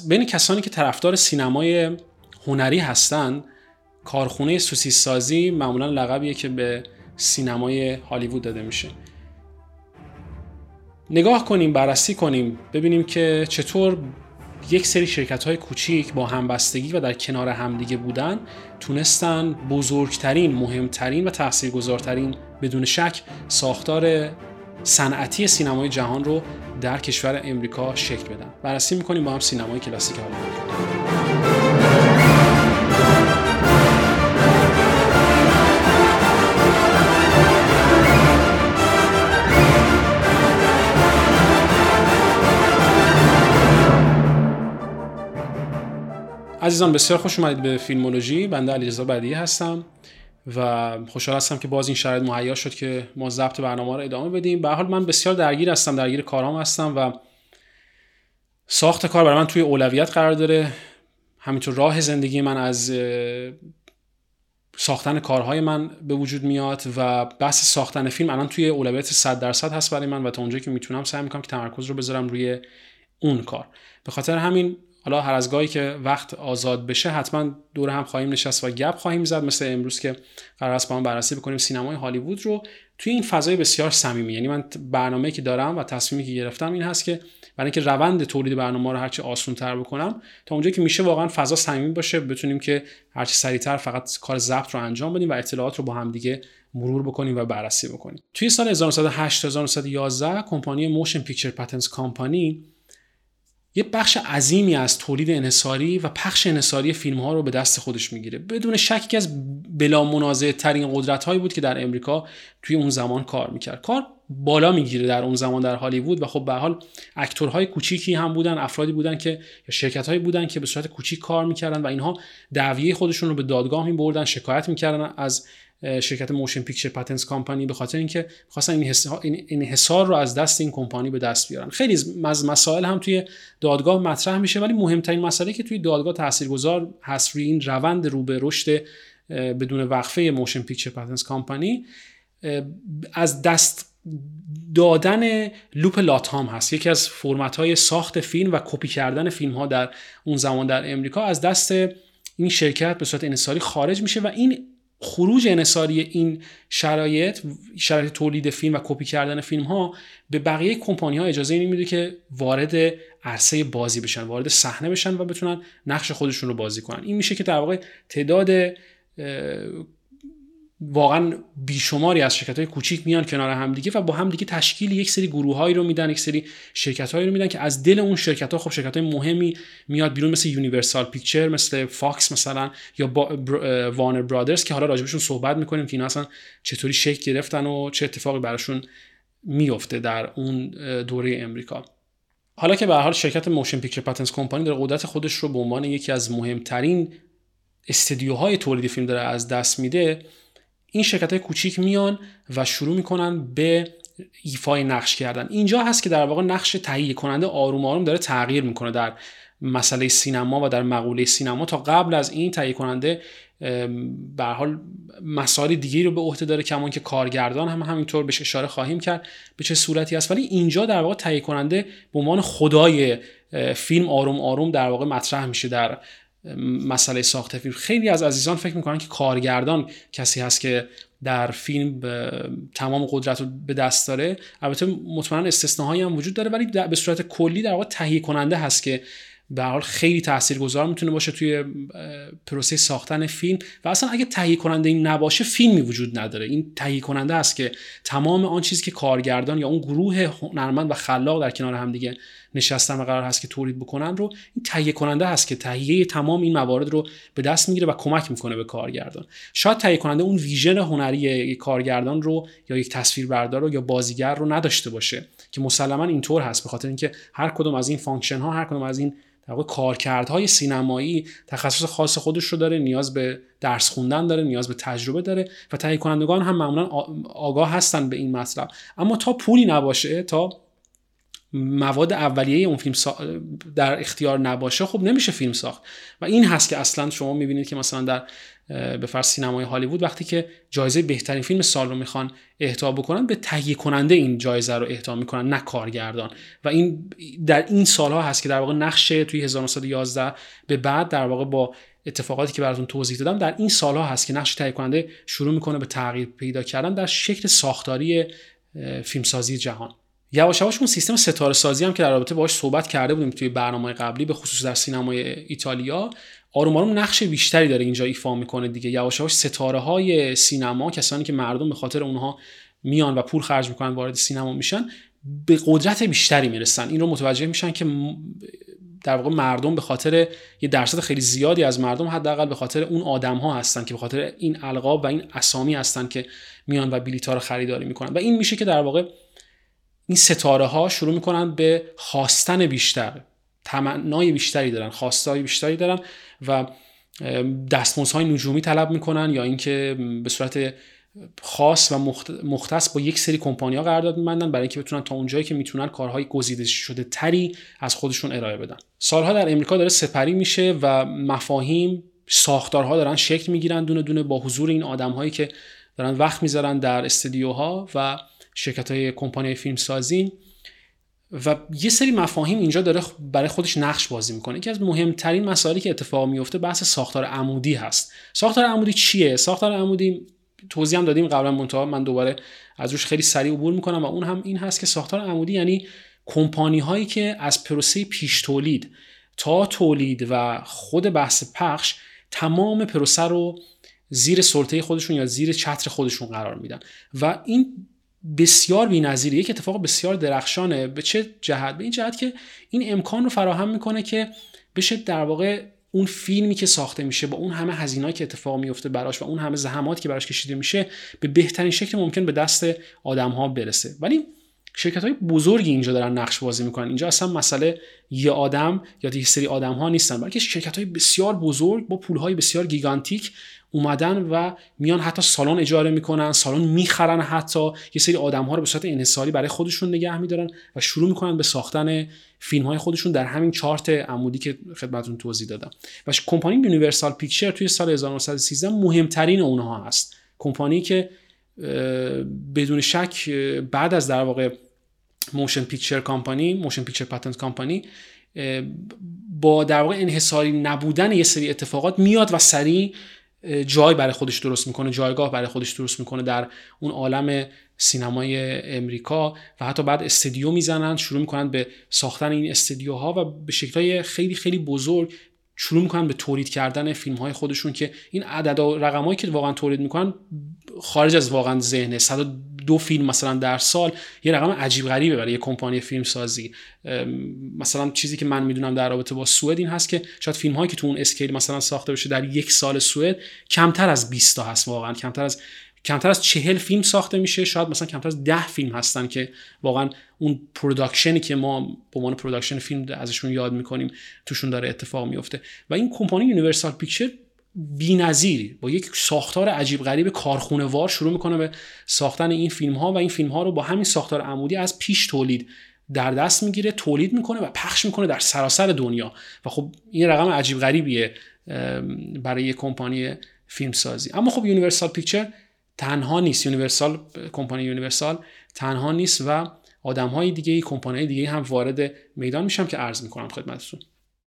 کس... بین کسانی که طرفدار سینمای هنری هستن کارخونه سوسیس سازی معمولا لقبیه که به سینمای هالیوود داده میشه. نگاه کنیم بررسی کنیم ببینیم که چطور یک سری شرکت های کوچیک با همبستگی و در کنار همدیگه بودن تونستن بزرگترین مهمترین و تاثیرگذارترین بدون شک ساختار صنعتی سینمای جهان رو در کشور امریکا شکل بدن. بررسی می‌کنیم با هم سینمای کلاسیک هالیوود عزیزان بسیار خوش اومدید به فیلمولوژی. بنده علیرضا بدی هستم. و خوشحال هستم که باز این شرایط مهیا شد که ما ضبط برنامه رو ادامه بدیم. به حال من بسیار درگیر هستم درگیر کارام هستم و ساخت کار برای من توی اولویت قرار داره. همینطور راه زندگی من از ساختن کارهای من به وجود میاد و بحث ساختن فیلم الان توی اولویت 100 درصد هست برای من و تا اونجایی که می‌تونم سعی می‌کنم که تمرکز رو بذارم روی اون کار. به خاطر همین حالا هر از گاهی که وقت آزاد بشه حتما دور هم خواهیم نشست و گپ خواهیم زد مثل امروز که قرار است با هم بررسی بکنیم سینمای هالیوود رو. توی این فضای بسیار صمیمی یعنی من برنامه که دارم و تصمیمی که گرفتم این هست که برای اینکه روند تولید برنامه رو هرچی آسان تر بکنم تا اونجایی که میشه واقعا فضا صمیمی باشه بتونیم که هرچی سریعتر فقط کار ضبط رو انجام بدیم و اطلاعات رو با هم دیگه مرور بکنیم و بررسی بکنیم. توی سال 1908 1911 کمپانی Motion Picture Patents Company یه بخش عظیمی از تولید انحصاری و پخش انحصاری فیلم ها رو به دست خودش می‌گیره. بدون شک که از بلا منازع ترین قدرت هایی بود که در امریکا توی اون زمان کار می‌کرد. کار بالا می‌گیره در اون زمان در هالیوود و خب به حال actor های کوچیکی هم بودن افرادی بودن که یا شرکت هایی بودن که به صورت کوچیک کار می‌کردن و اینها دعویه خودشون رو به دادگاه میبردن شکایت می‌کردن از شرکت Motion Picture Patents Company به خاطر اینکه خواستن این انحصار رو از دست این کمپانی به دست بیارن. خیلی از مسائل هم توی دادگاه مطرح میشه ولی مهمترین مسئله که توی دادگاه تاثیرگذار هست روی این روند رو به رشد بدون وقفه Motion Picture Patents Company از دست دادن loop Latham هست. یکی از فرمت های ساخت فیلم و کپی کردن فیلم ها در اون زمان در امریکا از دست این شرکت به صورت انحصاری خارج میشه و این خروج انحصاری این شرایط شرایط تولید فیلم و کپی کردن فیلم ها به بقیه کمپانی ها اجازه نمیده که وارد عرصه بازی بشن وارد صحنه بشن و بتونن نقش خودشون رو بازی کنن. این میشه که در واقع تعداد واقعا بیشماری از شرکت های کوچیک میان کنار همدیگه و با همدیگه تشکیل یک سری گروه هایی رو میدن یک سری شرکت هایی رو میدن که از دل اون شرکت ها خب شرکت های مهمی میاد بیرون مثل Universal Picture مثل Fox مثلا یا Warner Brothers که حالا راجبشون صحبت می‌کنیم که اینا اصلا چطوری شکل گرفتن و چه اتفاقی براشون میفته در اون دوره امریکا. حالا که به حال شرکت موشن پیکچر پتنس کمپانی در قدرت خودش رو به عنوان یکی از مهمترین استدیوهای تولید فیلم داره از دست میده این شرکت های کوچیک میان و شروع می‌کنن به ایفای نقش کردن. اینجا هست که در واقع نقش تهیه کننده آروم آروم داره تغییر می‌کنه در مسئله سینما و در مقوله سینما. تا قبل از این تهیه کننده به حال مسائل دیگه رو به عهده داره کمان که کارگردان هم همینطور بهش اشاره خواهیم کرد به چه صورتی است. ولی اینجا در واقع تهیه کننده به عنوان خدای فیلم آروم آروم در واقع مطرح میشه در مسئله ساخت فیلم. خیلی از عزیزان فکر می‌کنن که کارگردان کسی هست که در فیلم تمام قدرت رو به دست داره. البته مطمئنا استثناهایی هم وجود داره ولی به صورت کلی در واقع تهیه کننده هست که به حال خیلی تاثیرگذار می‌تونه باشه توی پروسه ساختن فیلم. و اصلا اگه تهیه کننده این نباشه فیلمی وجود نداره. این تهیه کننده است که تمام آن چیزی که کارگردان یا اون گروه هنرمند و خلاق در کنار هم دیگه نشستن و قرار هست که تولید بکنن رو این تهیه کننده هست که تهیه تمام این موارد رو به دست می‌گیره و کمک می‌کنه به کارگردان. شاید تهیه کننده اون vision هنری کارگردان رو یا یک تصویربردار رو یا بازیگر رو نداشته باشه که مسلما اینطور هست به خاطر اینکه هر کدوم از این function ها هر کدوم از این در کارکردهای سینمایی تخصص خاص خودش رو داره نیاز به درس خوندن داره نیاز به تجربه داره و تهیه کنندگان هم معمولا آگاه هستن به این مطلب. اما تا پولی نباشه تا مواد اولیه اون فیلم در اختیار نباشه خب نمیشه فیلم ساخت. و این هست که اصلا شما می‌بینید که مثلا در به فرض سینمای هالیوود وقتی که جایزه بهترین فیلم سال رو می‌خوان اهدا بکنن به تهیه کننده این جایزه رو اهدا می‌کنن نه کارگردان. و این در این سالها هست که در واقع نقشه توی 1911 به بعد در واقع با اتفاقاتی که براتون توضیح دادم در این سالها هست که نقش تهیه کننده شروع می‌کنه به تغییر پیدا کردن در شکل ساختاری فیلمسازی جهان. یواش یواش اون سیستم ستاره سازی هم که در رابطه باهاش صحبت کرده بودیم توی برنامه قبلی به خصوص در سینمای ایتالیا آروم آروم نقش بیشتری داره اینجا ایفا می‌کنه دیگه. یواش یواش ستاره های سینما کسانی که مردم به خاطر اونها میان و پول خرج می‌کنن وارد سینما میشن به قدرت بیشتری می‌رسن. این رو متوجه میشن که در واقع مردم به خاطر یه درصد خیلی زیادی از مردم حداقل به خاطر اون آدم ها هستن که به خاطر این القاب و این اسامی هستن که میان و بلیط رو خریداری می‌کنن. و این میشه که در واقع این ستاره ها شروع می‌کنن به خواستن بیشتر تمنای بیشتری دارن خواستای بیشتری دارن و دستمزدهای نجومی طلب می‌کنن یا اینکه به صورت خاص و مختص با یک سری کمپانی ها قرارداد میبندن برای اینکه بتونن تا اونجایی که می‌تونن کارهای گزیده شده تری از خودشون ارائه بدن. سالها در امریکا داره سپری میشه و مفاهیم ساختارها دارن شکل می‌گیرن دونه دونه با حضور این آدم هایی که دارن وقت می‌ذارن در استودیوها و شرکت های کمپانی فیلم سازی و یه سری مفاهیم اینجا داره برای خودش نقش بازی می‌کنه. یکی از مهمترین مسائلی که اتفاق میفته بحث ساختار عمودی هست. ساختار عمودی چیه؟ ساختار عمودی توضیح هم دادیم قبلا منتها من دوباره از روش خیلی سریع عبور می‌کنم و اون هم این هست که ساختار عمودی یعنی کمپانی هایی که از پروسه پیش تولید تا تولید و خود بحث پخش تمام پروسه رو زیر سلطه خودشون یا زیر چتر خودشون قرار میدن. و این بسیار بی‌نظیره. یک اتفاق بسیار درخشانه. به چه جهت؟ به این جهت که این امکان رو فراهم می‌کنه که بشه در واقع اون فیلمی که ساخته میشه با اون همه هزینه‌ای که اتفاق میفته براش و اون همه زحماتی که براش کشیده میشه به بهترین شکل ممکن به دست آدم ها برسه. ولی شرکت های بزرگی اینجا دارن نقش بازی می‌کنن. اینجا اصلا مسئله یه آدم یا یه سری آدم ها نیستن بلکه شرکت های بسیار بزرگ با پول های بسیار gigantic اومدن و میان حتی سالن اجاره می‌کنن سالن می‌خرن حتی. یه سری آدم ها رو به صورت انحصاری برای خودشون نگه میدارن و شروع می‌کنن به ساختن فیلم های خودشون در همین چارت عمودی که خدمتتون توضیح دادم. و کمپانی Universal Picture توی سال 1913 مهمترین اونها هست. کمپانی که بدون شک بعد از در واقع Motion Picture Company Motion Picture Patent Company با در واقع انحصاری نبودن یه سری اتفاقات میاد و سریع جای برای خودش درست می‌کنه جایگاه برای خودش درست می‌کنه در اون عالم سینمای امریکا و حتی بعد استدیو می‌زنن شروع می‌کنن به ساختن این استدیوها و به شکلهای خیلی خیلی بزرگ شروع می‌کنن به تولید کردن فیلم های خودشون که این عدد و رقمایی که واقعا تولید می‌کنن خارج از واقعا ذهنه. دو فیلم مثلا در سال یه رقم عجیب غریبه برای یه کمپانی فیلم سازی مثلا چیزی که من می‌دونم در رابطه با سوئد این هست که شاید فیلم هایی که تو اون scale مثلا ساخته بشه در یک سال سوئد کمتر از 20 تا هست واقعا. کمتر از کمتر از چهل فیلم ساخته میشه. شاید مثلا کمتر از ده فیلم هستن که واقعا اون production ی که ما به عنوان production فیلم ازشون یاد می‌کنیم توشون داره اتفاق میفته و این کمپانی Universal Picture بی‌نظیر با یک ساختار عجیب غریب کارخونه وار شروع می‌کنه به ساختن این فیلم ها و این فیلم ها رو با همین ساختار عمودی از پیش تولید در دست می‌گیره تولید می‌کنه و پخش می‌کنه در سراسر دنیا. و خب این رقم عجیب غریبیه برای یک کمپانی فیلم سازی اما خب Universal Picture تنها نیست. Universal کمپانی Universal تنها نیست و آدم های دیگه کمپانی دیگه هم وارد میدان میشن که عرض می‌کنم خدمتتون.